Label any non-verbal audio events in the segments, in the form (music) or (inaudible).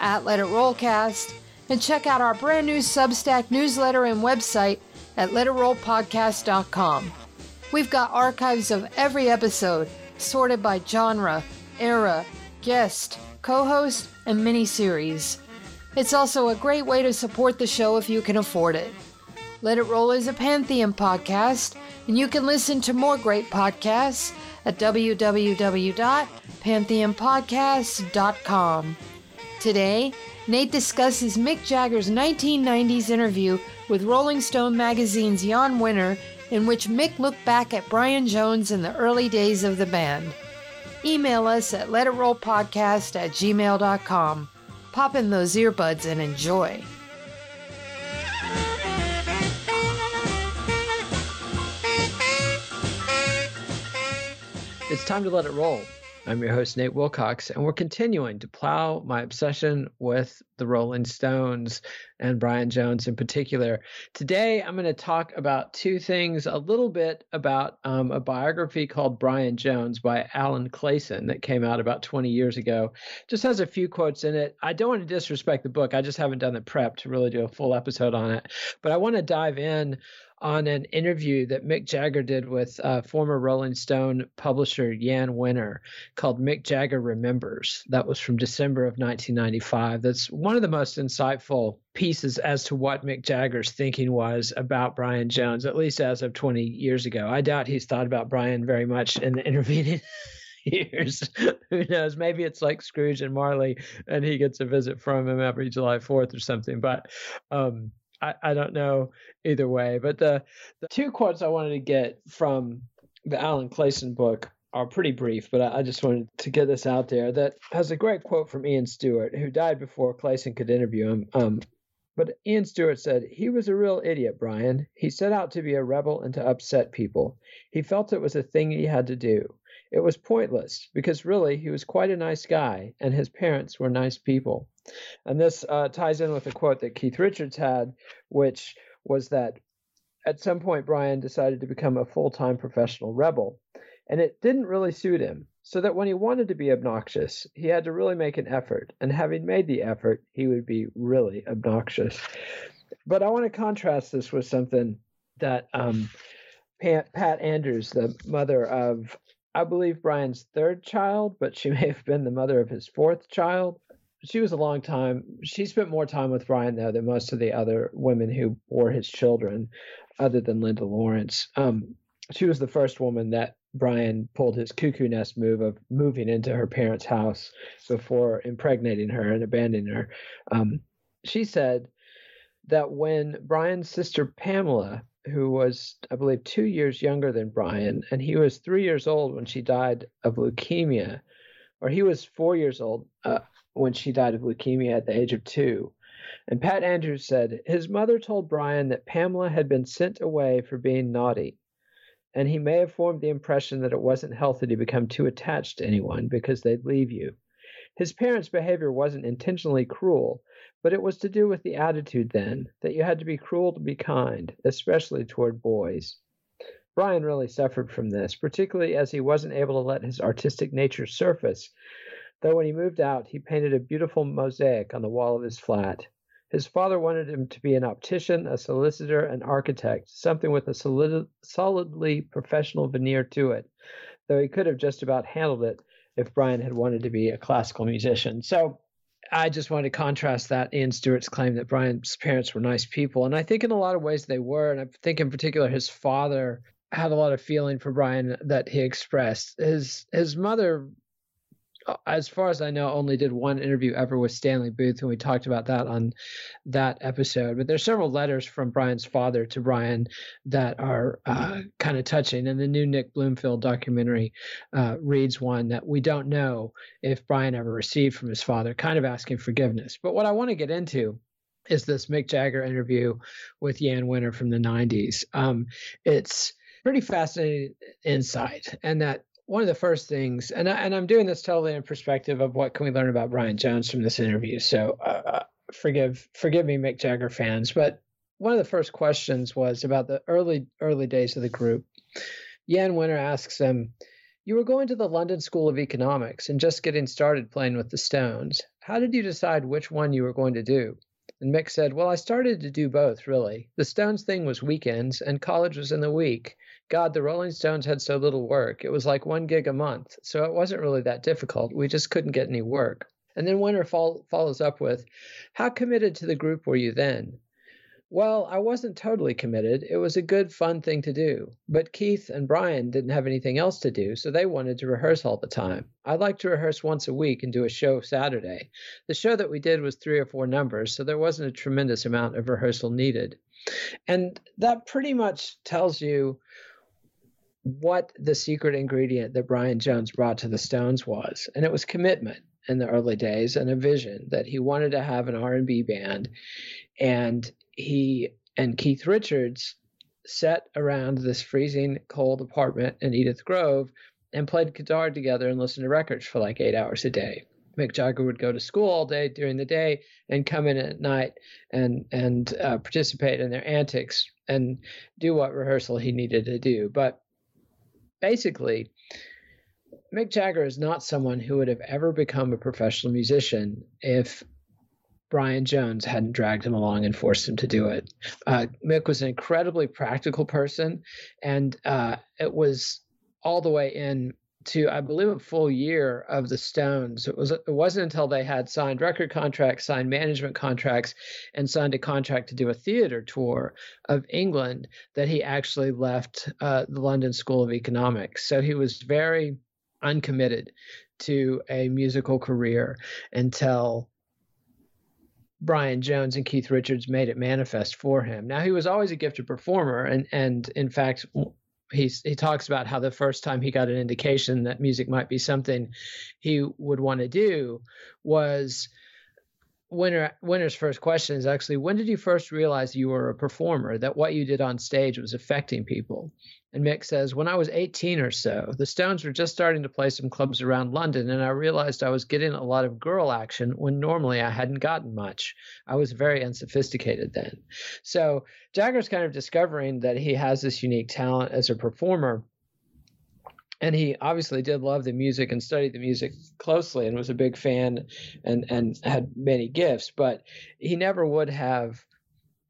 at Let It Rollcast, and check out our brand new Substack newsletter and website at letitrollpodcast.com. We've got archives of every episode, sorted by genre, era, guest, co host, and mini-series. It's also a great way to support the show if you can afford it. Let It Roll is a Pantheon podcast, and you can listen to more great podcasts at www.pantheonpodcast.com. Today, Nate discusses Mick Jagger's 1990s interview with Rolling Stone magazine's Jann Wenner, in which Mick looked back at Brian Jones in the early days of the band. Email us at letitrollpodcast at gmail.com. Pop in those earbuds and enjoy. It's time to let it roll. I'm your host, Nate Wilcox, and we're continuing to plow my obsession with the Rolling Stones and Brian Jones in particular. Today, I'm going to talk about two things a little bit about um, a biography called Brian Jones by Alan Clayson that came out about 20 years ago. Just has a few quotes in it. I don't want to disrespect the book, I just haven't done the prep to really do a full episode on it. But I want to dive in on an interview that Mick Jagger did with uh, former Rolling Stone publisher Jann Wenner called Mick Jagger Remembers. That was from December of 1995. That's one of the most insightful pieces as to what Mick Jagger's thinking was about Brian Jones, at least as of 20 years ago. I doubt he's thought about Brian very much in the (laughs) intervening years. Who knows? Maybe it's like Scrooge and Marley, and he gets a visit from him every July 4th or something. But um, I, I don't know either way. But the, the two quotes I wanted to get from the Alan Clayson book are pretty brief, but I, just wanted to get this out there. That has a great quote from Ian Stewart, who died before Clayson could interview him. Um, but Ian Stewart said, He was a real idiot, Brian. He set out to be a rebel and to upset people. He felt it was a thing he had to do. It was pointless because really he was quite a nice guy and his parents were nice people. And this uh, ties in with a quote that Keith Richards had, which was that at some point Brian decided to become a full time professional rebel. And it didn't really suit him, so that when he wanted to be obnoxious, he had to really make an effort. And having made the effort, he would be really obnoxious. But I want to contrast this with something that um, Pat, Pat Andrews, the mother of I believe, Brian's third child, but she (laughs) may have been the mother of his fourth child. She was a long time. She spent more time with Brian, though, than most of the other women who bore his children, other than Linda Lawrence. Um, she was the first woman that Brian pulled his cuckoo nest move of moving into her parents' house before impregnating her and abandoning her. Um, she said that when Brian's sister Pamela who was, I believe, two years younger than Brian, and he was three years old when she died of leukemia, or he was four years old uh, when she died of leukemia at the age of two. And Pat Andrews said his mother told Brian that Pamela had been sent away for being naughty, and he may have formed the impression that it wasn't healthy to become too attached to anyone because they'd leave you. His parents' behavior wasn't intentionally cruel, but it was to do with the attitude then that you had to be cruel to be kind, especially toward boys. Brian really suffered from this, particularly as he wasn't able to let his artistic nature surface, though when he moved out, he painted a beautiful mosaic on the wall of his flat. His father wanted him to be an optician, a solicitor, an architect, something with a solid, solidly professional veneer to it, though he could have just about handled it if Brian had wanted to be a classical musician. So I just wanted to contrast that Ian Stewart's claim that Brian's parents were nice people. And I think in a lot of ways they were. And I think in particular his father had a lot of feeling for Brian that he expressed. His his mother as far as I know, only did one interview ever with Stanley Booth, and we talked about that on that episode. But there's several letters from Brian's father to Brian that are uh, kind of touching. And the new Nick Broomfield documentary uh, reads one that we don't know if Brian ever received from his father, kind of asking forgiveness. But what I want to get into is this Mick Jagger interview with Jann Wenner from the 90s. Um, it's pretty fascinating insight, and that one of the first things, and I, and I'm doing this totally in perspective of what can we learn about Brian Jones from this interview. So uh, uh, forgive forgive me, Mick Jagger fans, but one of the first questions was about the early early days of the group. Jann Wenner asks them, "You were going to the London School of Economics and just getting started playing with the Stones. How did you decide which one you were going to do?" And Mick said, Well, I started to do both, really. The Stones thing was weekends, and college was in the week. God, the Rolling Stones had so little work. It was like one gig a month. So it wasn't really that difficult. We just couldn't get any work. And then Wenner follows up with, How committed to the group were you then? Well, I wasn't totally committed. It was a good, fun thing to do. But Keith and Brian didn't have anything else to do, so they wanted to rehearse all the time. I like to rehearse once a week and do a show Saturday. The show that we did was three or four numbers, so there wasn't a tremendous amount of rehearsal needed. And that pretty much tells you what the secret ingredient that Brian Jones brought to the Stones was, and it was commitment in the early days and a vision that he wanted to have an R&B band and he and Keith Richards sat around this freezing cold apartment in Edith Grove and played guitar together and listened to records for like 8 hours a day. Mick Jagger would go to school all day during the day and come in at night and and uh, participate in their antics and do what rehearsal he needed to do. But basically, Mick Jagger is not someone who would have ever become a professional musician if Brian Jones hadn't dragged him along and forced him to do it. Uh, Mick was an incredibly practical person, and uh, it was all the way in to I believe a full year of the Stones. It was it wasn't until they had signed record contracts, signed management contracts, and signed a contract to do a theater tour of England that he actually left uh, the London School of Economics. So he was very uncommitted to a musical career until Brian Jones and Keith Richards made it manifest for him. Now he was always a gifted performer, and and in fact, he's he talks about how the first time he got an indication that music might be something he would want to do was Wenner's first question is actually when did you first realize you were a performer? That what you did on stage was affecting people and Mick says when I was 18 or so the Stones were just starting to play some clubs around London and I realized I was getting a lot of girl action when normally I hadn't gotten much. I was very unsophisticated then. So Jagger's kind of discovering that he has this unique talent as a performer. And he obviously did love the music and studied the music closely and was a big fan and and had many gifts but he never would have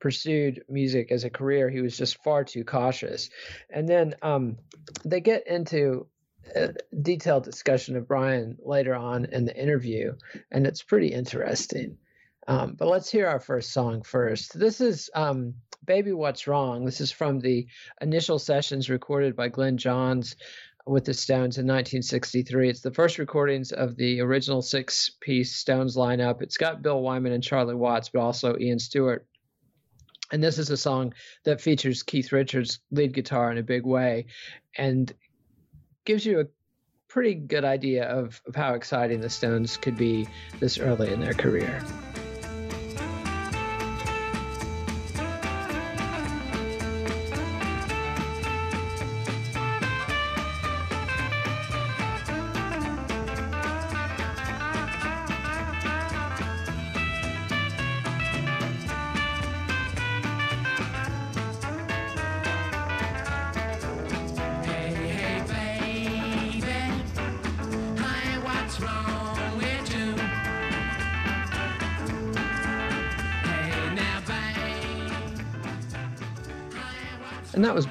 pursued music as a career he was just far too cautious and then um, they get into a detailed discussion of brian later on in the interview and it's pretty interesting um, but let's hear our first song first this is um, baby what's wrong this is from the initial sessions recorded by Glyn Johns with the Stones in 1963. It's the first recordings of the original six piece Stones lineup. It's got Bill Wyman and Charlie Watts, but also Ian Stewart. And this is a song that features Keith Richards' lead guitar in a big way and gives you a pretty good idea of, of how exciting the Stones could be this early in their career.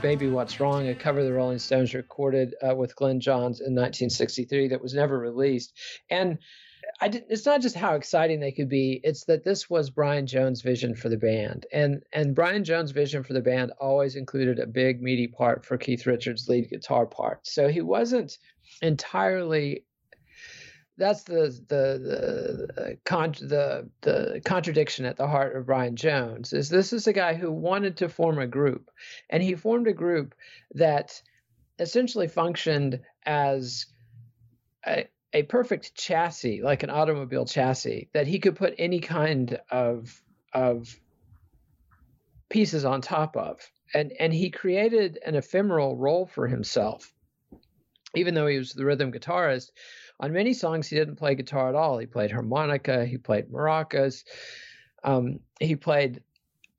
Baby What's Wrong, a cover the Rolling Stones recorded uh, with Glyn Johns in 1963 that was never released. And I did, it's not just how exciting they could be; it's that this was Brian Jones' vision for the band, and and Brian Jones' vision for the band always included a big meaty part for Keith Richards' lead guitar part. So he wasn't entirely that's the the the con- the the contradiction at the heart of Brian Jones is this is a guy who wanted to form a group and he formed a group that essentially functioned as a, a perfect chassis like an automobile chassis that he could put any kind of of pieces on top of. And and he created an ephemeral role for himself. Even though he was the rhythm guitarist on many songs, he didn't play guitar at all. He played harmonica, he played maracas, um, he played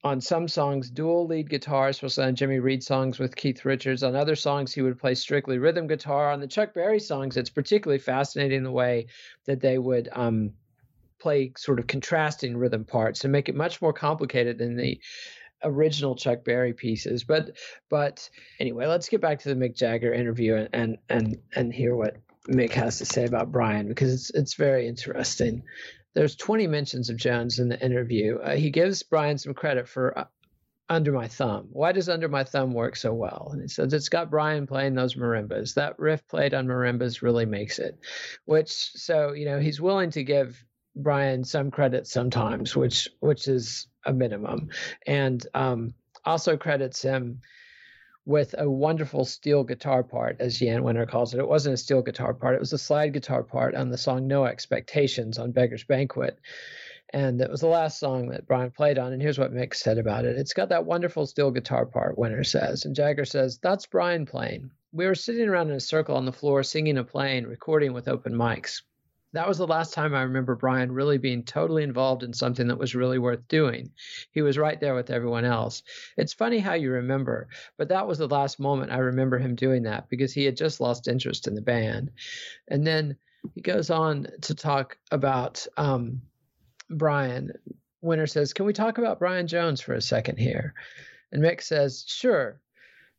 on some songs dual lead guitar, especially on Jimmy Reed songs with Keith Richards. On other songs, he would play strictly rhythm guitar. On the Chuck Berry songs, it's particularly fascinating the way that they would um, play sort of contrasting rhythm parts and make it much more complicated than the original Chuck Berry pieces. But but anyway, let's get back to the Mick Jagger interview and and and, and hear what Mick has to say about Brian because it's it's very interesting. There's 20 mentions of Jones in the interview. Uh, he gives Brian some credit for uh, Under My Thumb. Why does Under My Thumb work so well? And he says it's got Brian playing those marimbas. That riff played on marimbas really makes it. Which so you know he's willing to give Brian some credit sometimes, which which is a minimum, and um, also credits him with a wonderful steel guitar part, as Jann Wenner calls it. It wasn't a steel guitar part, it was a slide guitar part on the song No Expectations on Beggar's Banquet. And it was the last song that Brian played on. And here's what Mick said about it It's got that wonderful steel guitar part, Wenner says. And Jagger says, That's Brian playing. We were sitting around in a circle on the floor, singing and playing, recording with open mics that was the last time I remember Brian really being totally involved in something that was really worth doing. He was right there with everyone else. It's funny how you remember, but that was the last moment I remember him doing that because he had just lost interest in the band. And then he goes on to talk about um, Brian. Wenner says, Can we talk about Brian Jones for a second here? And Mick says, Sure.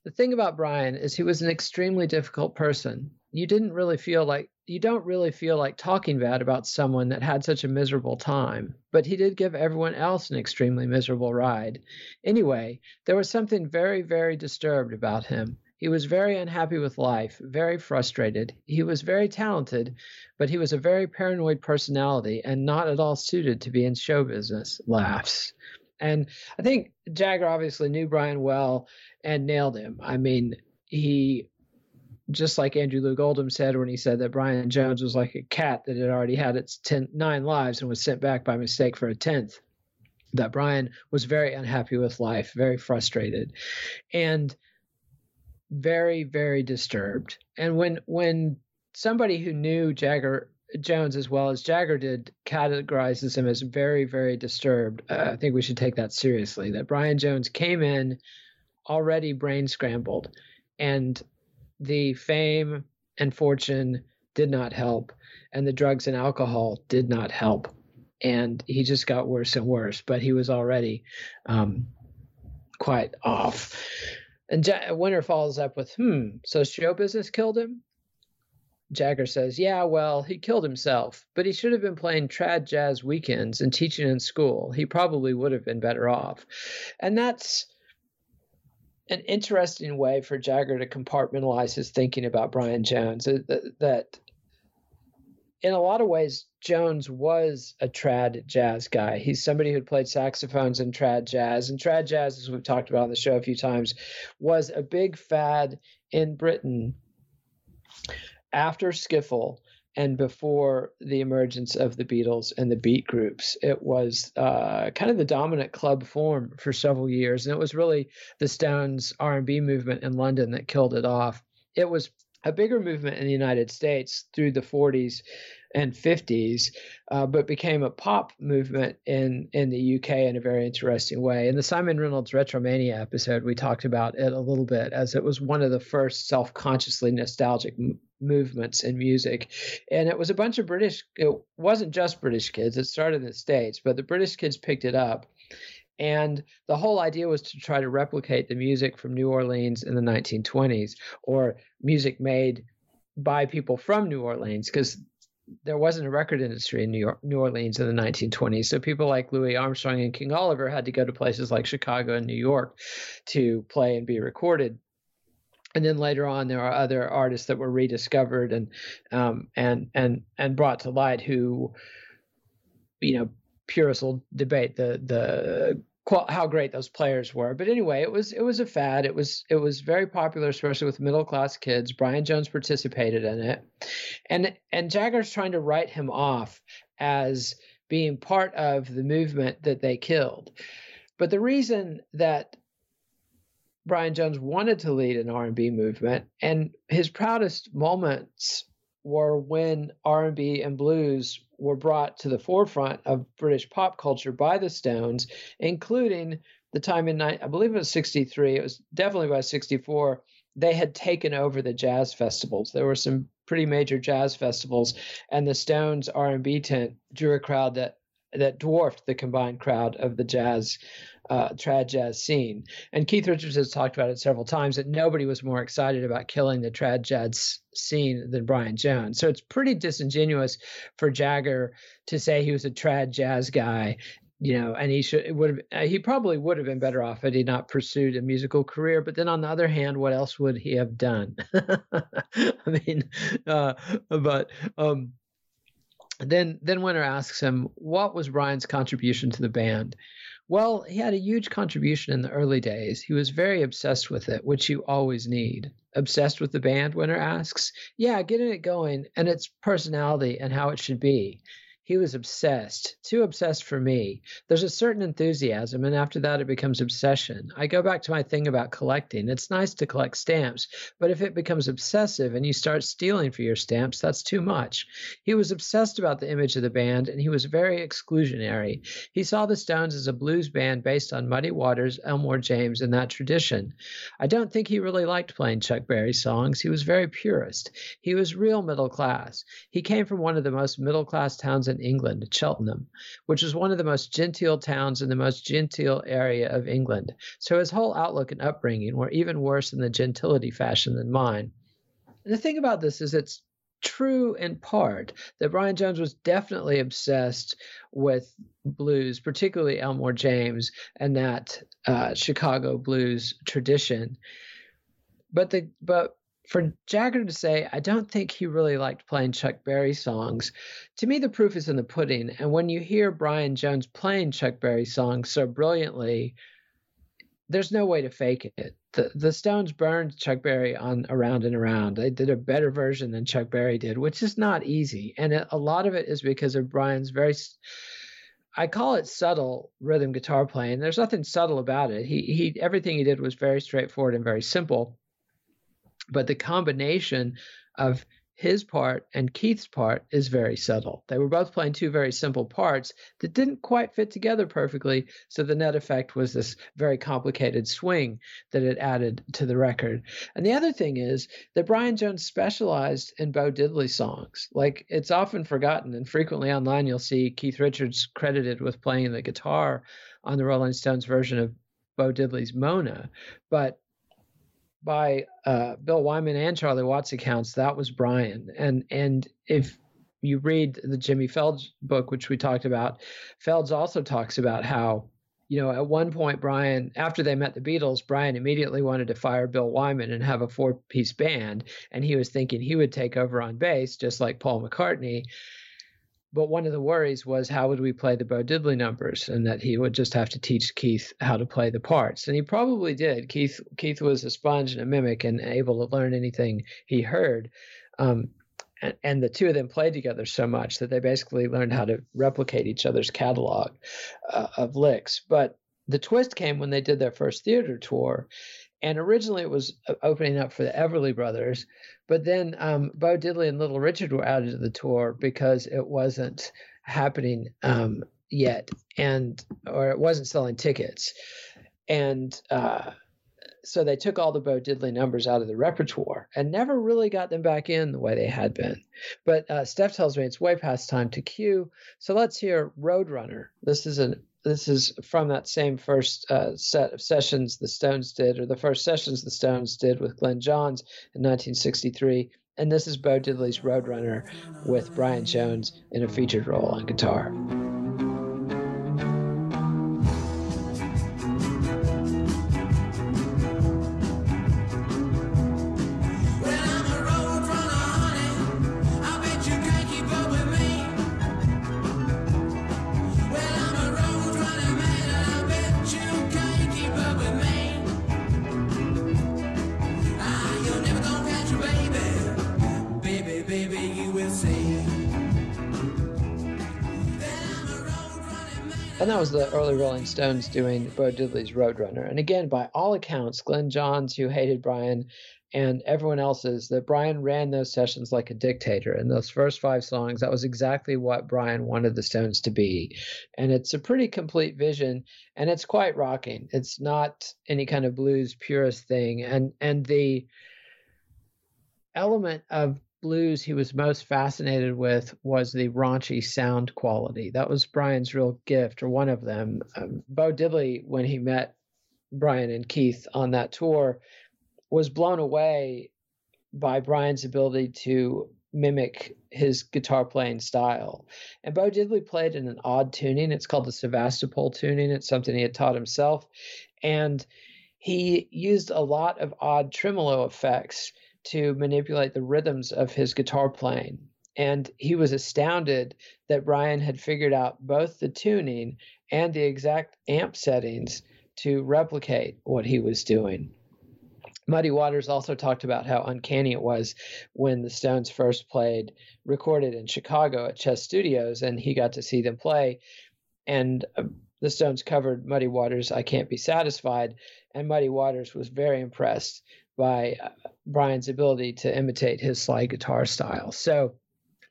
The thing about Brian is he was an extremely difficult person. You didn't really feel like you don't really feel like talking bad about someone that had such a miserable time, but he did give everyone else an extremely miserable ride. Anyway, there was something very, very disturbed about him. He was very unhappy with life, very frustrated. He was very talented, but he was a very paranoid personality and not at all suited to be in show business. Laughs. And I think Jagger obviously knew Brian well and nailed him. I mean, he just like Andrew Loog Oldham said when he said that Brian Jones was like a cat that had already had its ten, nine lives and was sent back by mistake for a tenth. That Brian was very unhappy with life, very frustrated, and very, very disturbed. And when when somebody who knew Jagger Jones as well as Jagger did categorizes him as very, very disturbed, uh, I think we should take that seriously. That Brian Jones came in already brain scrambled and the fame and fortune did not help, and the drugs and alcohol did not help. And he just got worse and worse, but he was already um, quite off. And ja- Wenner follows up with, hmm, so show business killed him? Jagger says, yeah, well, he killed himself, but he should have been playing trad jazz weekends and teaching in school. He probably would have been better off. And that's an interesting way for Jagger to compartmentalize his thinking about Brian Jones. Uh, that, that in a lot of ways, Jones was a trad jazz guy. He's somebody who played saxophones in trad jazz. And trad jazz, as we've talked about on the show a few times, was a big fad in Britain after skiffle and before the emergence of the Beatles and the beat groups. It was uh, kind of the dominant club form for several years, and it was really the Stones R&B movement in London that killed it off. It was a bigger movement in the United States through the 40s and 50s, uh, but became a pop movement in in the UK in a very interesting way. In the Simon Reynolds Retromania episode, we talked about it a little bit as it was one of the first self-consciously nostalgic m- movements in music, and it was a bunch of British. It wasn't just British kids. It started in the states, but the British kids picked it up And the whole idea was to try to replicate the music from New Orleans in the 1920s or music made by people from New Orleans because there wasn't a record industry in New York, New Orleans in the 1920s. So people like Louis Armstrong and King Oliver had to go to places like Chicago and New York to play and be recorded. And then later on, there are other artists that were rediscovered and um, and and and brought to light who, you know, purists will debate the the how great those players were. But anyway, it was it was a fad. It was it was very popular, especially with middle class kids. Brian Jones participated in it, and and Jagger's trying to write him off as being part of the movement that they killed. But the reason that Brian Jones wanted to lead an R&B movement and his proudest moments were when R&B and blues were brought to the forefront of British pop culture by the Stones, including the time in I believe it was 63, it was definitely by 64 they had taken over the jazz festivals. There were some pretty major jazz festivals and the Stones R&B tent drew a crowd that that dwarfed the combined crowd of the jazz uh, trad jazz scene. And Keith Richards has talked about it several times that nobody was more excited about killing the trad jazz scene than Brian Jones. So it's pretty disingenuous for Jagger to say he was a trad jazz guy. You know, and he should would have uh, he probably would have been better off had he not pursued a musical career. But then on the other hand, what else would he have done? (laughs) I mean, uh, but um, then then Wenner asks him what was Brian's contribution to the band, well, he had a huge contribution in the early days. He was very obsessed with it, which you always need. Obsessed with the band, Wenner asks. Yeah, getting it going and its personality and how it should be. He was obsessed, too obsessed for me. There's a certain enthusiasm, and after that, it becomes obsession. I go back to my thing about collecting. It's nice to collect stamps, but if it becomes obsessive and you start stealing for your stamps, that's too much. He was obsessed about the image of the band, and he was very exclusionary. He saw the Stones as a blues band based on Muddy Waters, Elmore James, and that tradition. I don't think he really liked playing Chuck Berry songs. He was very purist. He was real middle class. He came from one of the most middle class towns in England, Cheltenham, which was one of the most genteel towns in the most genteel area of England. So his whole outlook and upbringing were even worse in the gentility fashion than mine. And the thing about this is it's true in part that Brian Jones was definitely obsessed with blues, particularly Elmore James and that uh, Chicago blues tradition. But the but for Jagger to say, I don't think he really liked playing Chuck Berry songs, to me, the proof is in the pudding. And when you hear Brian Jones playing Chuck Berry songs so brilliantly, there's no way to fake it. The, the Stones burned Chuck Berry on Around and Around. They did a better version than Chuck Berry did, which is not easy. And a lot of it is because of Brian's very. I call it subtle rhythm guitar playing. There's nothing subtle about it. He he everything he did was very straightforward and very simple but the combination of his part and Keith's part is very subtle. They were both playing two very simple parts that didn't quite fit together perfectly, so the net effect was this very complicated swing that it added to the record. And the other thing is that Brian Jones specialized in Bo Diddley songs. Like it's often forgotten, and frequently online you'll see Keith Richards credited with playing the guitar on the Rolling Stones version of Bo Diddley's Mona, but by uh, Bill Wyman and Charlie Watts accounts, that was Brian. And and if you read the Jimmy Phelge's book, which we talked about, Phelge's also talks about how, you know, at one point, Brian, after they met the Beatles, Brian immediately wanted to fire Bill Wyman and have a four piece band. And he was thinking he would take over on bass, just like Paul McCartney. But one of the worries was how would we play the Bo Diddley numbers, and that he would just have to teach Keith how to play the parts, and he probably did. Keith Keith was a sponge and a mimic, and able to learn anything he heard. Um, and, and, the two of them played together so much that they basically learned how to replicate each other's catalog uh, of licks. But the twist came when they did their first theater tour, and originally it was uh, opening up for the Everly Brothers, but then um, Bo Diddley and Little Richard were added to the tour because it wasn't happening um, yet, and or it wasn't selling tickets, and uh, so they took all the Bo Diddley numbers out of the repertoire and never really got them back in the way they had been. But uh, Steph tells me it's way past time to cue, so let's hear Roadrunner. This is an this is from that same first uh, set of sessions the Stones did, or the first sessions the Stones did with Glyn Johns in 1963. And this is Bo Diddley's Roadrunner with Brian Jones in a featured role on guitar. The early Rolling Stones doing Bo Diddley's Roadrunner. And again, by all accounts, Glyn Johns, who hated Brian, and everyone else's, that Brian ran those sessions like a dictator. And those first five songs, that was exactly what Brian wanted the Stones to be. And it's a pretty complete vision, and it's quite rocking. It's not any kind of blues purist thing. And and the element of blues he was most fascinated with was the raunchy sound quality. That was Brian's real gift, or one of them. Um, Bo Diddley, when he met Brian and Keith on that tour, was blown away by Brian's ability to mimic his guitar playing style. And Bo Diddley played in an odd tuning. It's called the Sebastopol tuning. It's something he had taught himself. And he used a lot of odd tremolo effects to manipulate the rhythms of his guitar playing. And he was astounded that Brian had figured out both the tuning and the exact amp settings to replicate what he was doing. Muddy Waters also talked about how uncanny it was when the Stones first played, recorded in Chicago at Chess Studios, and he got to see them play. And uh, the Stones covered Muddy Waters' I Can't Be Satisfied, and Muddy Waters was very impressed by uh, Brian's ability to imitate his slide guitar style. So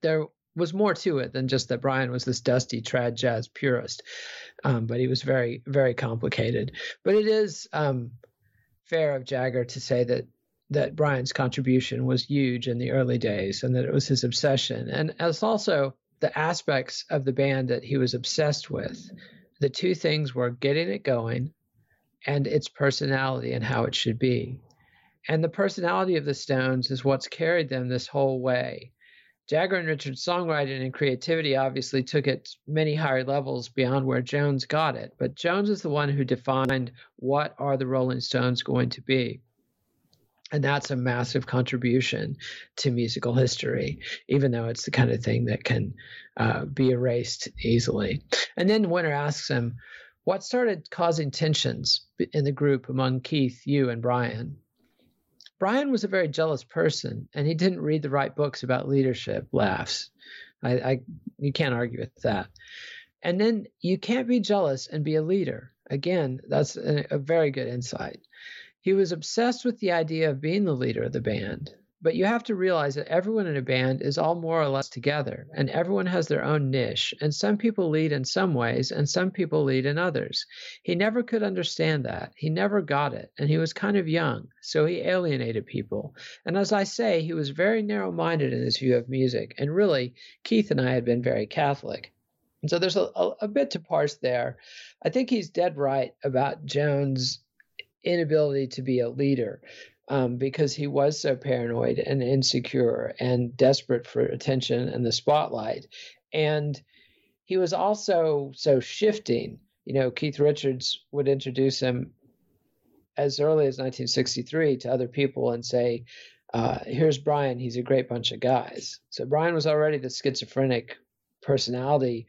there was more to it than just that Brian was this dusty trad jazz purist, um, but he was very, very complicated. But it is um, fair of Jagger to say that that Brian's contribution was huge in the early days and that it was his obsession. And as also the aspects of the band that he was obsessed with. The two things were getting it going and its personality and how it should be. And the personality of the Stones is what's carried them this whole way. Jagger and Richard's songwriting and creativity obviously took it many higher levels beyond where Jones got it, but Jones is the one who defined what are the Rolling Stones going to be. And that's a massive contribution to musical history, even though it's the kind of thing that can uh, be erased easily. And then Wenner asks him, What started causing tensions in the group among Keith, you, and Brian? Brian was a very jealous person, and he didn't read the right books about leadership. Laughs. I, I you can't argue with that. And then you can't be jealous and be a leader. Again, that's a, a very good insight. He was obsessed with the idea of being the leader of the band. But you have to realize that everyone in a band is all more or less together, and everyone has their own niche, and some people lead in some ways, and some people lead in others. He never could understand that. He never got it, and he was kind of young, so he alienated people. And as I say, he was very narrow minded in his view of music, and really, Keith and I had been very Catholic. And so there's a, a, a bit to parse there. I think he's dead right about Jones' inability to be a leader um, because he was so paranoid and insecure and desperate for attention and the spotlight. And he was also so shifting. You know, Keith Richards would introduce him as early as 1963 to other people and say, uh, here's Brian, he's a great bunch of guys. So Brian was already the schizophrenic personality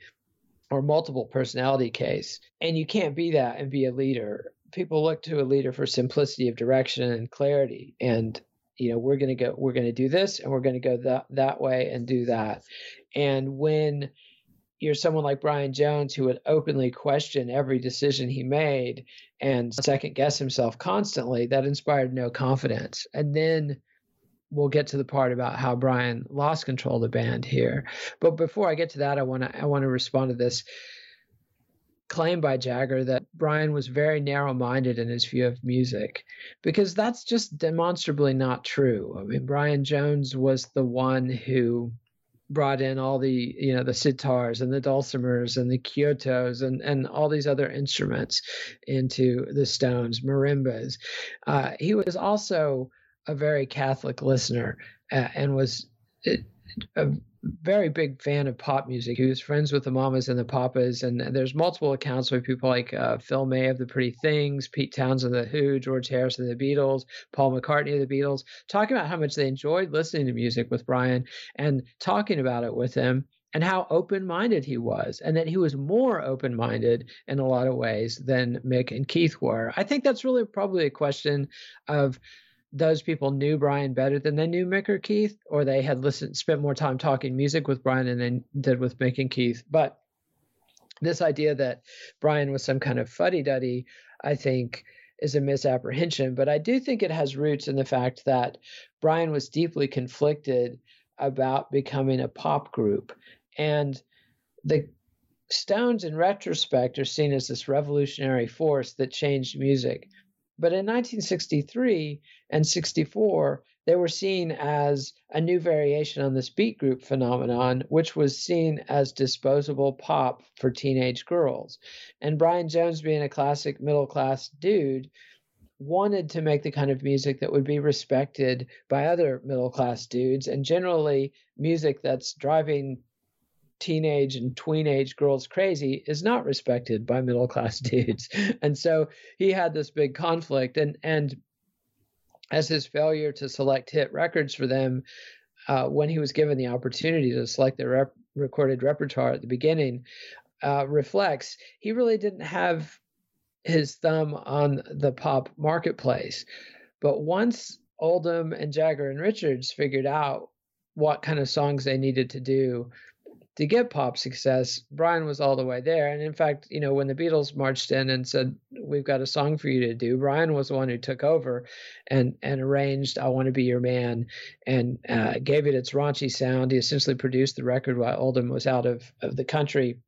or multiple personality case. And you can't be that and be a leader people look to a leader for simplicity of direction and clarity and you know we're going to go we're going to do this and we're going to go that that way and do that. And when you're someone like Brian Jones who would openly question every decision he made and second guess himself constantly that inspired no confidence. And then we'll get to the part about how Brian lost control of the band here. But before I get to that I want to I want to respond to this claim by Jagger that Brian was very narrow minded in his view of music, because that's just demonstrably not true. I mean, Brian Jones was the one who brought in all the you know the sitars and the dulcimers and the kotos and and all these other instruments into the Stones, marimbas. Uh, he was also a very Catholic listener uh, and was uh, very big fan of pop music. He was friends with the Mamas and the Papas, and there's multiple accounts by people like uh, Phil May of the Pretty Things, Pete Townshend of the Who, George Harrison of the Beatles, Paul McCartney of the Beatles, talking about how much they enjoyed listening to music with Brian and talking about it with him. And how open minded he was, and that he was more open minded in a lot of ways than Mick and Keith were. I think that's really probably a question of those people knew Brian better than they knew Mick or Keith, or they had listened, spent more time talking music with Brian than they did with Mick and Keith. But this idea that Brian was some kind of fuddy duddy, I think, is a misapprehension. But I do think it has roots in the fact that Brian was deeply conflicted about becoming a pop group. And the Stones, in retrospect, are seen as this revolutionary force that changed music. But in 1963 and 64, they were seen as a new variation on this beat group phenomenon, which was seen as disposable pop for teenage girls. And Brian Jones, being a classic middle class dude, wanted to make the kind of music that would be respected by other middle class dudes and generally music that's driving teenage and tweenage girls crazy is not respected by middle class (laughs) dudes. And so he had this big conflict and and as his failure to select hit records for them uh, when he was given the opportunity to select their rep- recorded repertoire at the beginning uh, reflects he really didn't have his thumb on the pop marketplace but once oldham and jagger and richards figured out what kind of songs they needed to do to get pop success, Brian was all the way there. And in fact, you know, when the Beatles marched in and said, "We've got a song for you to do," Brian was the one who took over and and arranged "I Want to Be Your Man" and uh, gave it its raunchy sound. He essentially produced the record while Oldham was out of of the country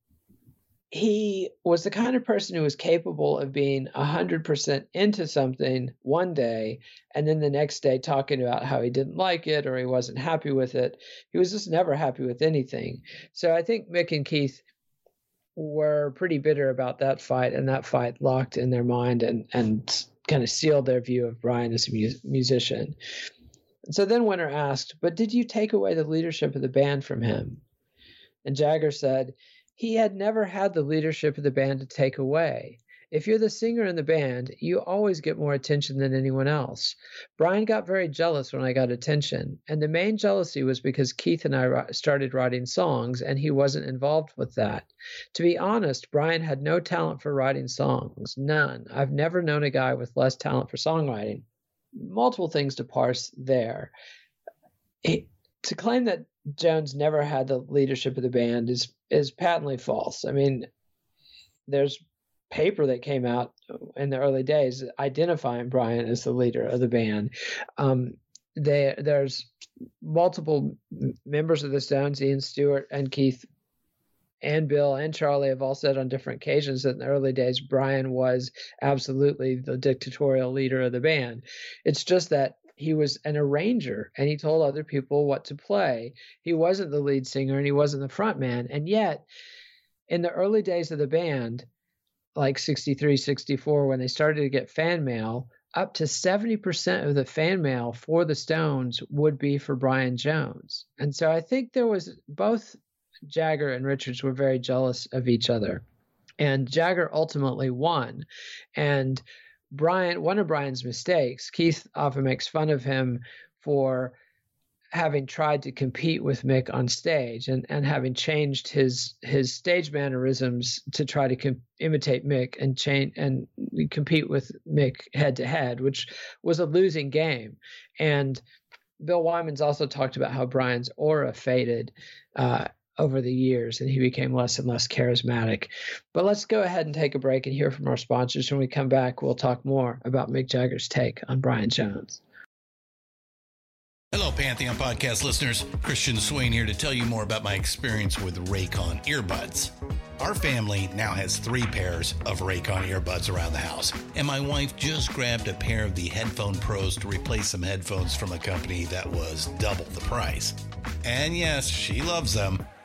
he was the kind of person who was capable of being 100% into something one day and then the next day talking about how he didn't like it or he wasn't happy with it. He was just never happy with anything. So I think Mick and Keith were pretty bitter about that fight and that fight locked in their mind and, and kind of sealed their view of Brian as a mu- musician. So then Wenner asked, But did you take away the leadership of the band from him? And Jagger said, he had never had the leadership of the band to take away. If you're the singer in the band, you always get more attention than anyone else. Brian got very jealous when I got attention, and the main jealousy was because Keith and I started writing songs and he wasn't involved with that. To be honest, Brian had no talent for writing songs, none. I've never known a guy with less talent for songwriting. Multiple things to parse there. He, to claim that Jones never had the leadership of the band is is patently false. I mean, there's paper that came out in the early days identifying Brian as the leader of the band. Um, they, there's multiple members of the Stones, Ian Stewart and Keith and Bill and Charlie have all said on different occasions that in the early days, Brian was absolutely the dictatorial leader of the band. It's just that he was an arranger and he told other people what to play. He wasn't the lead singer and he wasn't the front man. And yet, in the early days of the band, like 63, 64, when they started to get fan mail, up to 70% of the fan mail for the Stones would be for Brian Jones. And so I think there was both Jagger and Richards were very jealous of each other. And Jagger ultimately won. And Brian, one of Brian's mistakes, Keith often makes fun of him for having tried to compete with Mick on stage and, and having changed his his stage mannerisms to try to com- imitate Mick and change and compete with Mick head to head, which was a losing game. And Bill Wyman's also talked about how Brian's aura faded uh, over the years and he became less and less charismatic. But let's go ahead and take a break and hear from our sponsors. When we come back, we'll talk more about Mick Jagger's take on Brian Jones. Hello, Pantheon podcast listeners. Christian Swain here to tell you more about my experience with Raycon earbuds. Our family now has three pairs of Raycon earbuds around the house, and my wife just grabbed a pair of the Headphone Pros to replace some headphones from a company that was double the price. And yes, she loves them.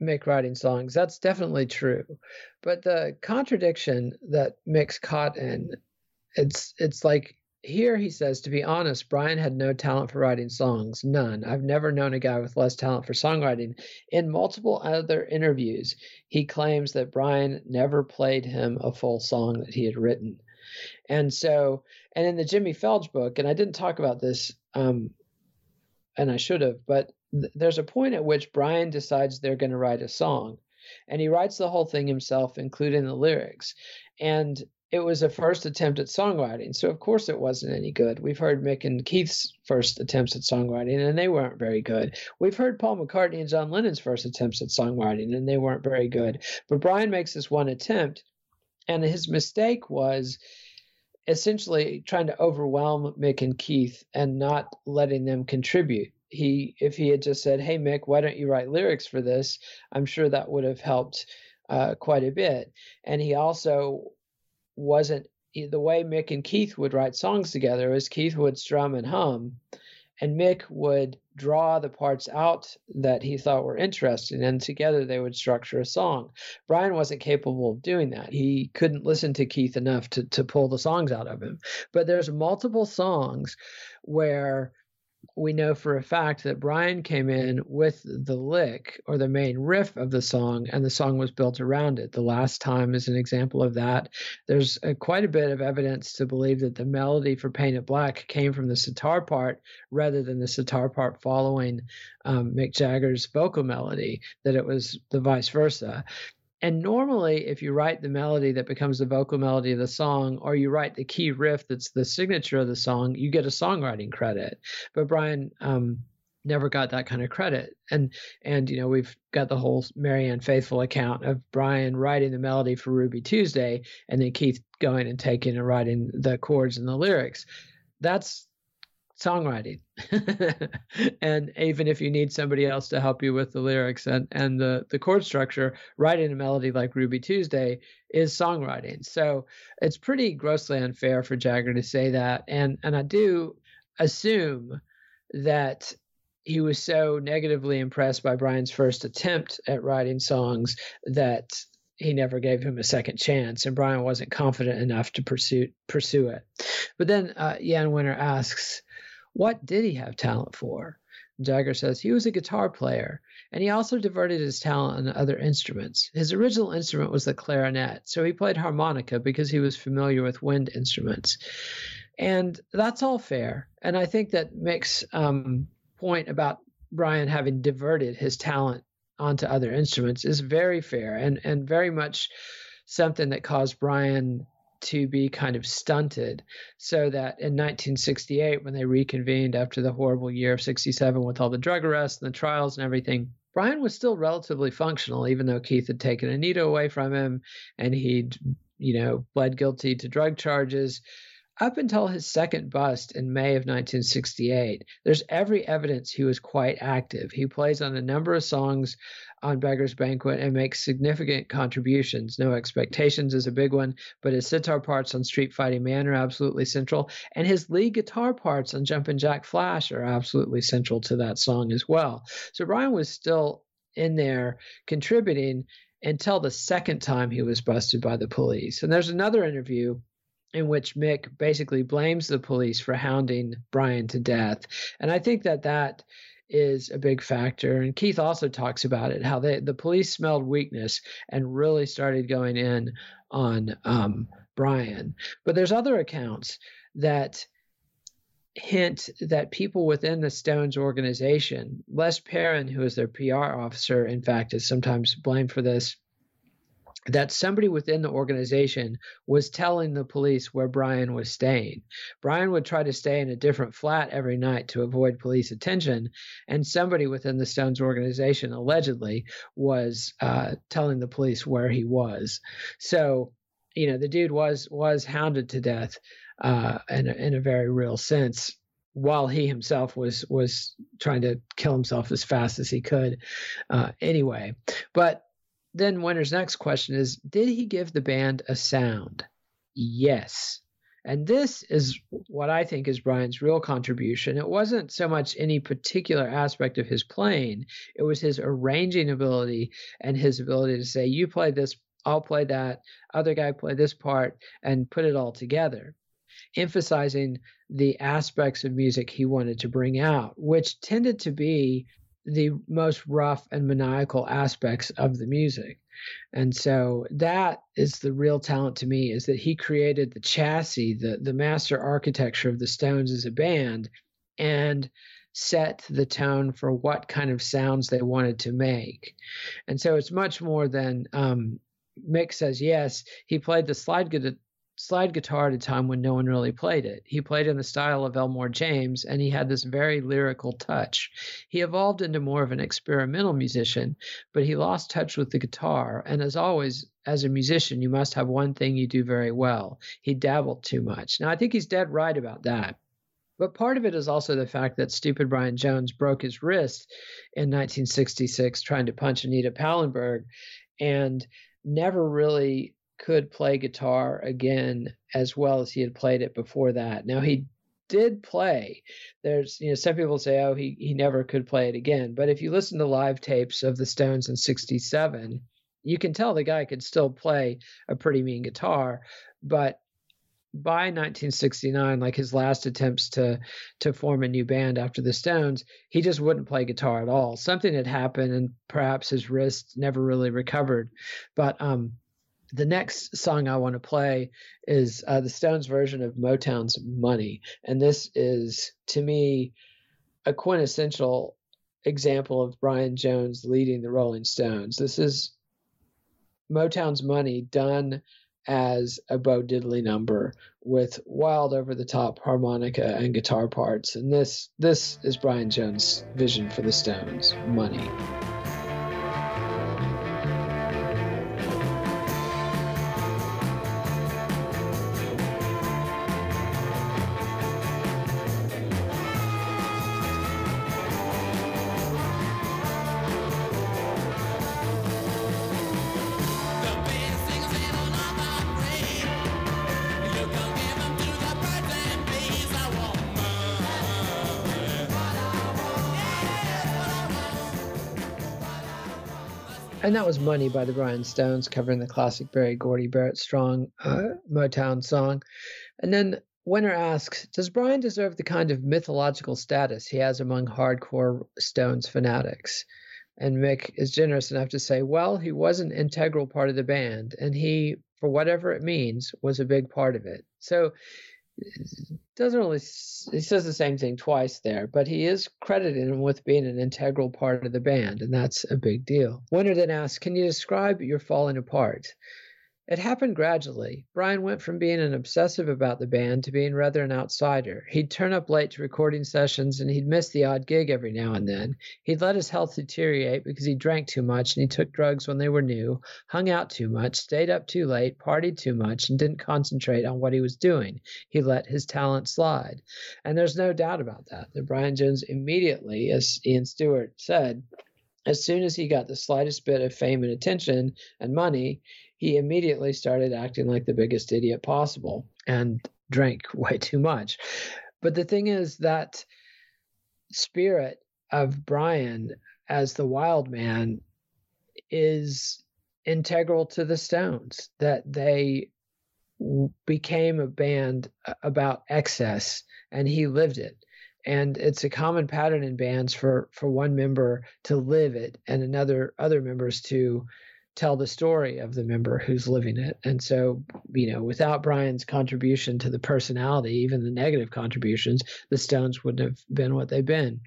Mick writing songs, that's definitely true. But the contradiction that Mick's caught in, it's it's like here he says, to be honest, Brian had no talent for writing songs, none. I've never known a guy with less talent for songwriting. In multiple other interviews, he claims that Brian never played him a full song that he had written. And so, and in the Jimmy Phelge book, and I didn't talk about this, um, and I should have, but th- there's a point at which Brian decides they're going to write a song, and he writes the whole thing himself, including the lyrics. And it was a first attempt at songwriting, so of course it wasn't any good. We've heard Mick and Keith's first attempts at songwriting, and they weren't very good. We've heard Paul McCartney and John Lennon's first attempts at songwriting, and they weren't very good. But Brian makes this one attempt, and his mistake was essentially trying to overwhelm Mick and Keith and not letting them contribute. He, if he had just said, "Hey Mick, why don't you write lyrics for this?" I'm sure that would have helped uh, quite a bit. And he also wasn't the way Mick and Keith would write songs together is Keith would strum and hum, and Mick would draw the parts out that he thought were interesting, and together they would structure a song. Brian wasn't capable of doing that. He couldn't listen to Keith enough to to pull the songs out of him. But there's multiple songs where we know for a fact that Brian came in with the lick or the main riff of the song, and the song was built around it. The last time is an example of that. There's a, quite a bit of evidence to believe that the melody for Paint It Black came from the sitar part rather than the sitar part following um, Mick Jagger's vocal melody, that it was the vice versa. And normally, if you write the melody that becomes the vocal melody of the song, or you write the key riff that's the signature of the song, you get a songwriting credit. But Brian um, never got that kind of credit. And and you know we've got the whole Marianne Faithfull account of Brian writing the melody for Ruby Tuesday, and then Keith going and taking and writing the chords and the lyrics. That's songwriting. (laughs) And even if you need somebody else to help you with the lyrics and and the the chord structure writing a melody like ruby tuesday is songwriting. So it's pretty grossly unfair for jagger to say that. And and i do assume that he was so negatively impressed by Brian's first attempt at writing songs that he never gave him a second chance, and Brian wasn't confident enough to pursue pursue it. But then uh, Jann Wenner asks, "What did he have talent for?" Jagger says he was a guitar player, and he also diverted his talent on other instruments. His original instrument was the clarinet, so he played harmonica because he was familiar with wind instruments, and that's all fair. And I think that Mick's um, point about Brian having diverted his talent onto other instruments is very fair and and very much something that caused Brian to be kind of stunted so that in 1968 when they reconvened after the horrible year of 67 with all the drug arrests and the trials and everything Brian was still relatively functional even though Keith had taken Anita away from him and he'd you know pled guilty to drug charges up until his second bust in May of 1968, there's every evidence he was quite active. He plays on a number of songs on Beggar's Banquet and makes significant contributions. No Expectations is a big one, but his sitar parts on Street Fighting Man are absolutely central, and his lead guitar parts on Jumpin' Jack Flash are absolutely central to that song as well. So Brian was still in there contributing until the second time he was busted by the police. And there's another interview in which Mick basically blames the police for hounding Brian to death. And I think that that is a big factor. And Keith also talks about it how they, the police smelled weakness and really started going in on um, Brian. But there's other accounts that hint that people within the Stones organization, Les Perrin, who is their PR officer, in fact, is sometimes blamed for this that somebody within the organization was telling the police where Brian was staying. Brian would try to stay in a different flat every night to avoid police attention, and somebody within the Stones organization allegedly was uh, telling the police where he was. So, you know, the dude was was hounded to death uh, in a, in a very real sense while he himself was was trying to kill himself as fast as he could uh, anyway but then Wenner's next question is Did he give the band a sound? Yes. And this is what I think is Brian's real contribution. It wasn't so much any particular aspect of his playing, it was his arranging ability and his ability to say, You play this, I'll play that, other guy play this part, and put it all together. Emphasizing the aspects of music he wanted to bring out, which tended to be the most rough and maniacal aspects of the music. And so that is the real talent to me is that he created the chassis, the the master architecture of the Stones as a band and set the tone for what kind of sounds they wanted to make. And so it's much more than um, Mick says, yes, he played the slide slide guitar at a time when no one really played it. He played in the style of Elmore James, and he had this very lyrical touch. He evolved into more of an experimental musician, but he lost touch with the guitar. And as always, as a musician, you must have one thing you do very well. He dabbled too much. Now, I think he's dead right about that. But part of it is also the fact that stupid Brian Jones broke his wrist in 1966 trying to punch Anita Pallenberg and never really could play guitar again as well as he had played it before that. Now he did play. There's you know some people say oh he he never could play it again, but if you listen to live tapes of the Stones in 67, you can tell the guy could still play a pretty mean guitar, but by 1969 like his last attempts to to form a new band after the stones he just wouldn't play guitar at all something had happened and perhaps his wrist never really recovered but um the next song I want to play is uh, the Stones version of Motown's Money. And this is, to me, a quintessential example of Brian Jones leading the Rolling Stones. This is Motown's Money done as a Bo Diddley number with wild over the top harmonica and guitar parts. And this this is Brian Jones' vision for the Stones, Money. Was Money by the Brian Stones, covering the classic Berry Gordy Barrett Strong uh, Motown song. And then Wenner asks Does Brian deserve the kind of mythological status he has among hardcore Stones fanatics? And Mick is generous enough to say, Well, he was an integral part of the band, and he, for whatever it means, was a big part of it. So doesn't really he says the same thing twice there but he is credited with being an integral part of the band and that's a big deal. Wenner then asks can you describe your falling apart it happened gradually. Brian went from being an obsessive about the band to being rather an outsider. He'd turn up late to recording sessions and he'd miss the odd gig every now and then. He'd let his health deteriorate because he drank too much and he took drugs when they were new, hung out too much, stayed up too late, partied too much, and didn't concentrate on what he was doing. He let his talent slide. And there's no doubt about that, that Brian Jones immediately, as Ian Stewart said, as soon as he got the slightest bit of fame and attention and money, he immediately started acting like the biggest idiot possible and drank (laughs) way too much. But the thing is that spirit of Brian as the wild man is integral to the Stones, that they became a band about excess and he lived it and it's a common pattern in bands for for one member to live it and another other members to tell the story of the member who's living it. And so, you know, without Brian's contribution to the personality, even the negative contributions, the Stones wouldn't have been what they've been.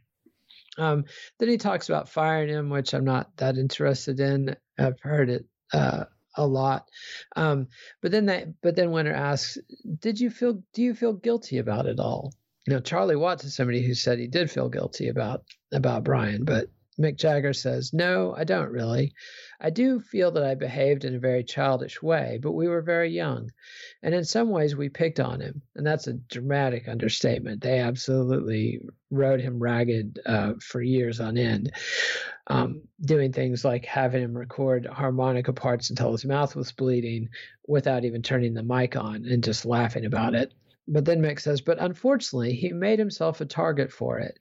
Um, then he talks about firing him, which I'm not that interested in. I've heard it uh, a lot. Um, but then that, but then Wenner asks, "Did you feel? Do you feel guilty about it all?" Know, Charlie Watts is somebody who said he did feel guilty about about Brian, but Mick Jagger says, No, I don't really. I do feel that I behaved in a very childish way, but we were very young. And in some ways, we picked on him. And that's a dramatic understatement. They absolutely rode him ragged uh, for years on end, um, doing things like having him record harmonica parts until his mouth was bleeding without even turning the mic on and just laughing about it. But then Mick says, But unfortunately, he made himself a target for it.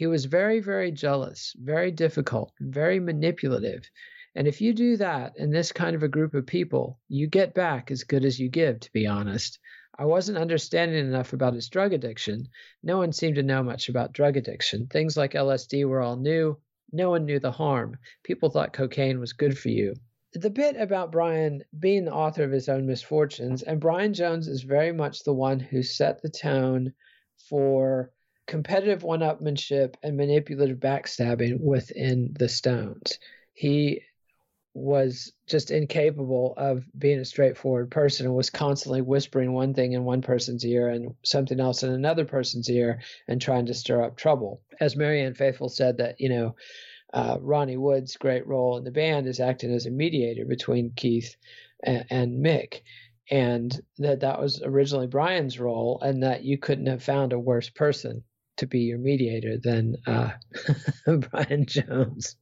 He was very, very jealous, very difficult, very manipulative. And if you do that in this kind of a group of people, you get back as good as you give, to be honest. I wasn't understanding enough about his drug addiction. No one seemed to know much about drug addiction. Things like LSD were all new. No one knew the harm. People thought cocaine was good for you. The bit about Brian being the author of his own misfortunes, and Brian Jones is very much the one who set the tone for competitive one upmanship and manipulative backstabbing within the Stones. He was just incapable of being a straightforward person and was constantly whispering one thing in one person's ear and something else in another person's ear and trying to stir up trouble. As Marianne Faithfull said, that, you know, uh, Ronnie Wood's great role in the band is acting as a mediator between Keith and, and Mick and that that was originally Brian's role, and that you couldn't have found a worse person to be your mediator than uh, (laughs) Brian Jones.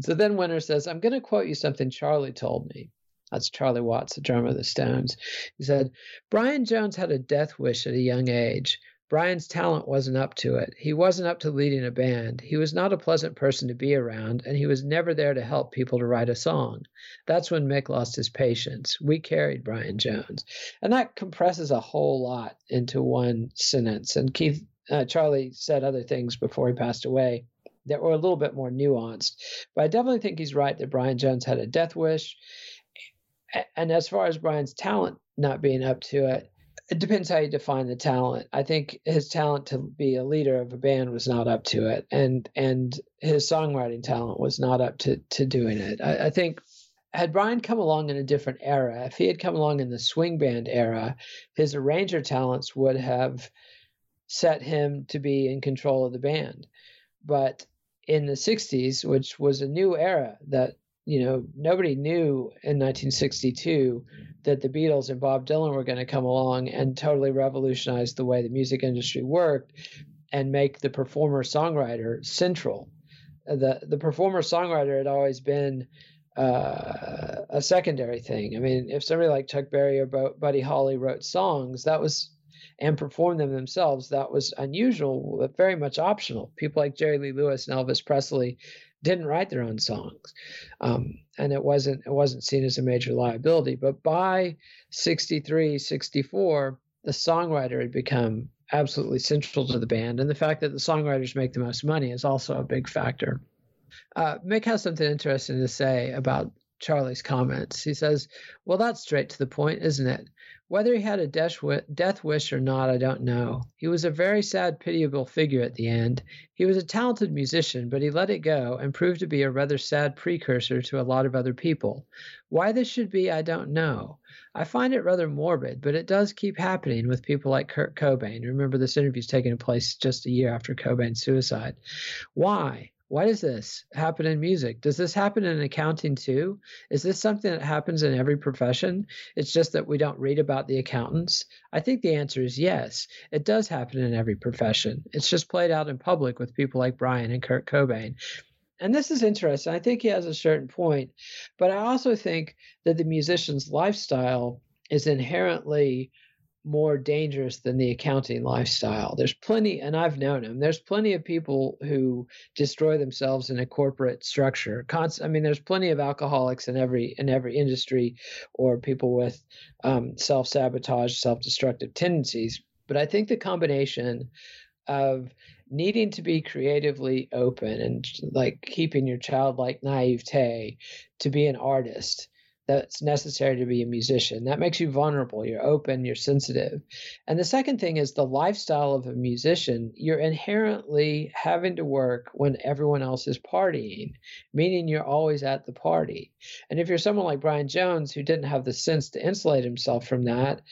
So then Wenner says, I'm going to quote you something Charlie told me. That's Charlie Watts, the drummer of the Stones. He said, Brian Jones had a death wish at a young age. Brian's talent wasn't up to it. He wasn't up to leading a band. He was not a pleasant person to be around, and he was never there to help people to write a song. That's when Mick lost his patience. We carried Brian Jones. And that compresses a whole lot into one sentence. And Keith uh, Charlie said other things before he passed away that were a little bit more nuanced. But I definitely think he's right that Brian Jones had a death wish. And as far as Brian's talent not being up to it, it depends how you define the talent. I think his talent to be a leader of a band was not up to it, and and his songwriting talent was not up to to doing it. I, I think had Brian come along in a different era, if he had come along in the swing band era, his arranger talents would have set him to be in control of the band. But in the 60s, which was a new era that, you know, nobody knew in 1962 that the Beatles and Bob Dylan were going to come along and totally revolutionize the way the music industry worked and make the performer songwriter central. The the performer songwriter had always been uh, a secondary thing. I mean, if somebody like Chuck Berry or Buddy Holly wrote songs, that was and perform them themselves, that was unusual, but very much optional. People like Jerry Lee Lewis and Elvis Presley didn't write their own songs, um, and it wasn't it wasn't seen as a major liability. But by 63, 64, the songwriter had become absolutely central to the band, and the fact that the songwriters make the most money is also a big factor. Uh, Mick has something interesting to say about Charlie's comments. He says, Well, that's straight to the point, isn't it? Whether he had a death wish or not, I don't know. He was a very sad, pitiable figure at the end. He was a talented musician, but he let it go and proved to be a rather sad precursor to a lot of other people. Why this should be, I don't know. I find it rather morbid, but it does keep happening with people like Kurt Cobain. Remember, this interview is taking place just a year after Cobain's suicide. Why? Why does this happen in music? Does this happen in accounting too? Is this something that happens in every profession? It's just that we don't read about the accountants? I think the answer is yes. It does happen in every profession. It's just played out in public with people like Brian and Kurt Cobain. And this is interesting. I think he has a certain point, but I also think that the musician's lifestyle is inherently more dangerous than the accounting lifestyle. There's plenty, and I've known them. There's plenty of people who destroy themselves in a corporate structure. Const- I mean, there's plenty of alcoholics in every in every industry, or people with um, self sabotage, self destructive tendencies. But I think the combination of needing to be creatively open and like keeping your childlike naivete to be an artist that's necessary to be a musician. That makes you vulnerable. You're open, you're sensitive. And the second thing is the lifestyle of a musician. You're inherently having to work when everyone else is partying, meaning you're always at the party. And if you're someone like Brian Jones who didn't have the sense to insulate himself from that,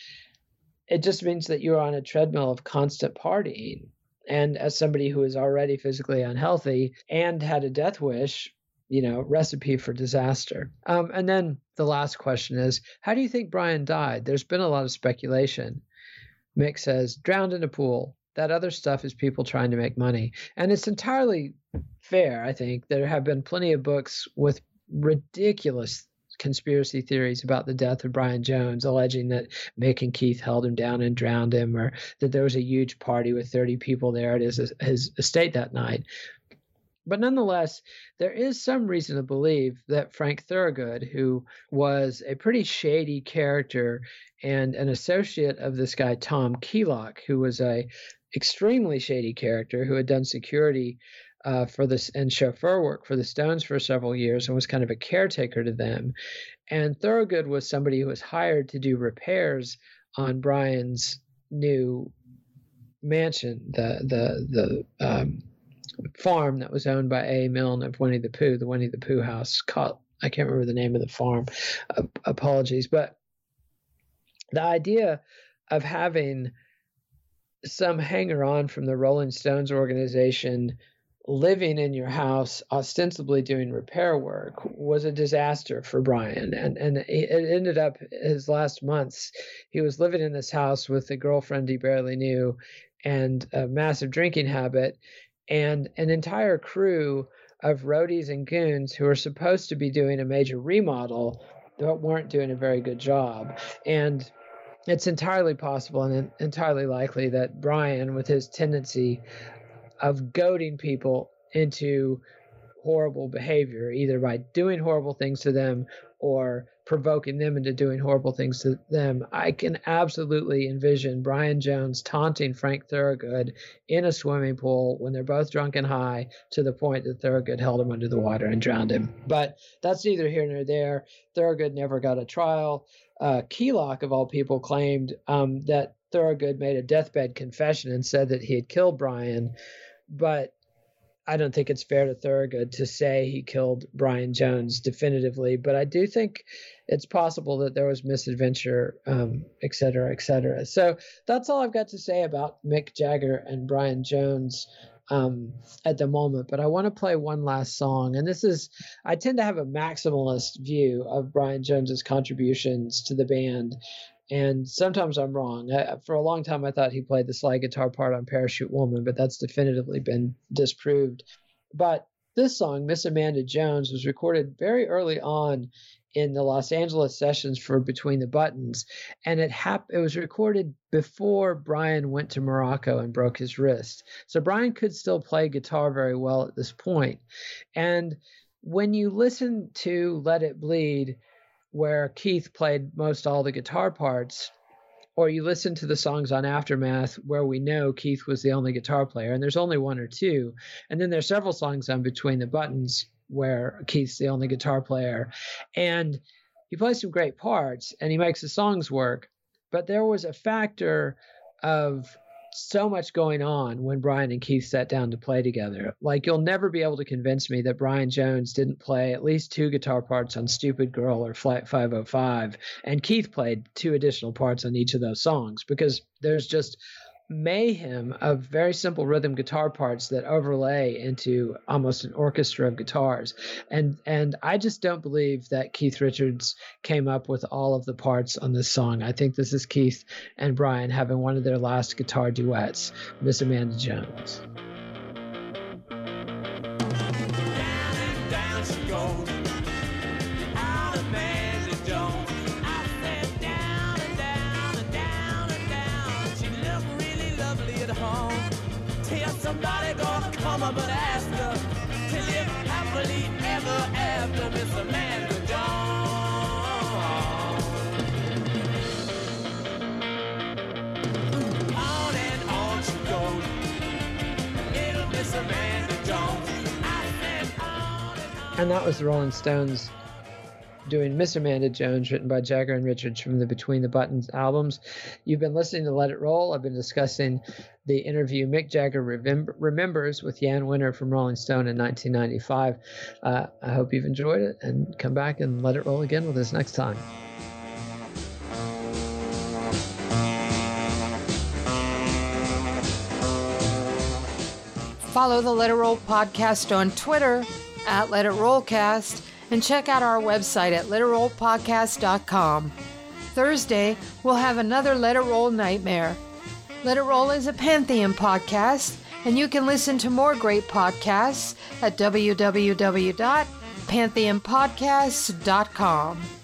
it just means that you're on a treadmill of constant partying. And as somebody who is already physically unhealthy and had a death wish, you know, recipe for disaster. Um, and then the last question is How do you think Brian died? There's been a lot of speculation. Mick says, drowned in a pool. That other stuff is people trying to make money. And it's entirely fair, I think. There have been plenty of books with ridiculous conspiracy theories about the death of Brian Jones, alleging that Mick and Keith held him down and drowned him, or that there was a huge party with 30 people there at his, his estate that night. But nonetheless, there is some reason to believe that Frank Thorogood, who was a pretty shady character and an associate of this guy Tom Keylock, who was a extremely shady character who had done security uh, for this and chauffeur work for the Stones for several years and was kind of a caretaker to them. And Thorogood was somebody who was hired to do repairs on Brian's new mansion, the the the um, farm that was owned by A. Milne of Winnie the Pooh, the Winnie the Pooh house. Called, I can't remember the name of the farm. Uh, apologies, but the idea of having some hanger on from the Rolling Stones organization living in your house, ostensibly doing repair work, was a disaster for Brian. And and it ended up his last months. He was living in this house with a girlfriend he barely knew, and a massive drinking habit and an entire crew of roadies and goons who were supposed to be doing a major remodel but weren't doing a very good job. And it's entirely possible and entirely likely that Brian, with his tendency of goading people into horrible behavior, either by doing horrible things to them or provoking them into doing horrible things to them. I can absolutely envision Brian Jones taunting Frank Thorogood in a swimming pool when they're both drunk and high to the point that Thorogood held him under the water and drowned him. But that's neither here nor there. Thorogood never got a trial. Uh, Keylock, of all people, claimed um, that Thorogood made a deathbed confession and said that he had killed Brian. But I don't think it's fair to Thorogood to say he killed Brian Jones definitively, but I do think it's possible that there was misadventure, um, et cetera, et cetera. So that's all I've got to say about Mick Jagger and Brian Jones um, at the moment. But I want to play one last song, and this is I tend to have a maximalist view of Brian Jones's contributions to the band, and sometimes I'm wrong. I, for a long time, I thought he played the slide guitar part on Parachute Woman, but that's definitively been disproved. But this song, Miss Amanda Jones, was recorded very early on in the Los Angeles sessions for Between the Buttons, and it hap- it was recorded before Brian went to Morocco and broke his wrist. So Brian could still play guitar very well at this point. And when you listen to Let It Bleed, where Keith played most all the guitar parts, or you listen to the songs on Aftermath where we know Keith was the only guitar player, and there's only one or two. And then there's several songs on Between the Buttons where Keith's the only guitar player. And he plays some great parts and he makes the songs work. But there was a factor of so much going on when Brian and Keith sat down to play together. Like you'll never be able to convince me that Brian Jones didn't play at least two guitar parts on Stupid Girl or Flight 505 and Keith played two additional parts on each of those songs because there's just mayhem of very simple rhythm guitar parts that overlay into almost an orchestra of guitars. And and I just don't believe that Keith Richards came up with all of the parts on this song. I think this is Keith and Brian having one of their last guitar duets Miss Amanda Jones And that was the Rolling Stones doing Miss Amanda Jones, written by Jagger and Richards from the Between the Buttons albums. You've been listening to Let It Roll. I've been discussing the interview Mick Jagger Remember, Remembers with Jann Wenner from Rolling Stone in 1995. Uh, I hope you've enjoyed it and come back and let it roll again with us next time. Follow the Let It Roll podcast on Twitter at Let It Rollcast and check out our website at letitrollpodcast.com. Thursday, we'll have another Let It Roll Nightmare. Let It Roll is a Pantheon podcast, and you can listen to more great podcasts at www.pantheonpodcasts.com.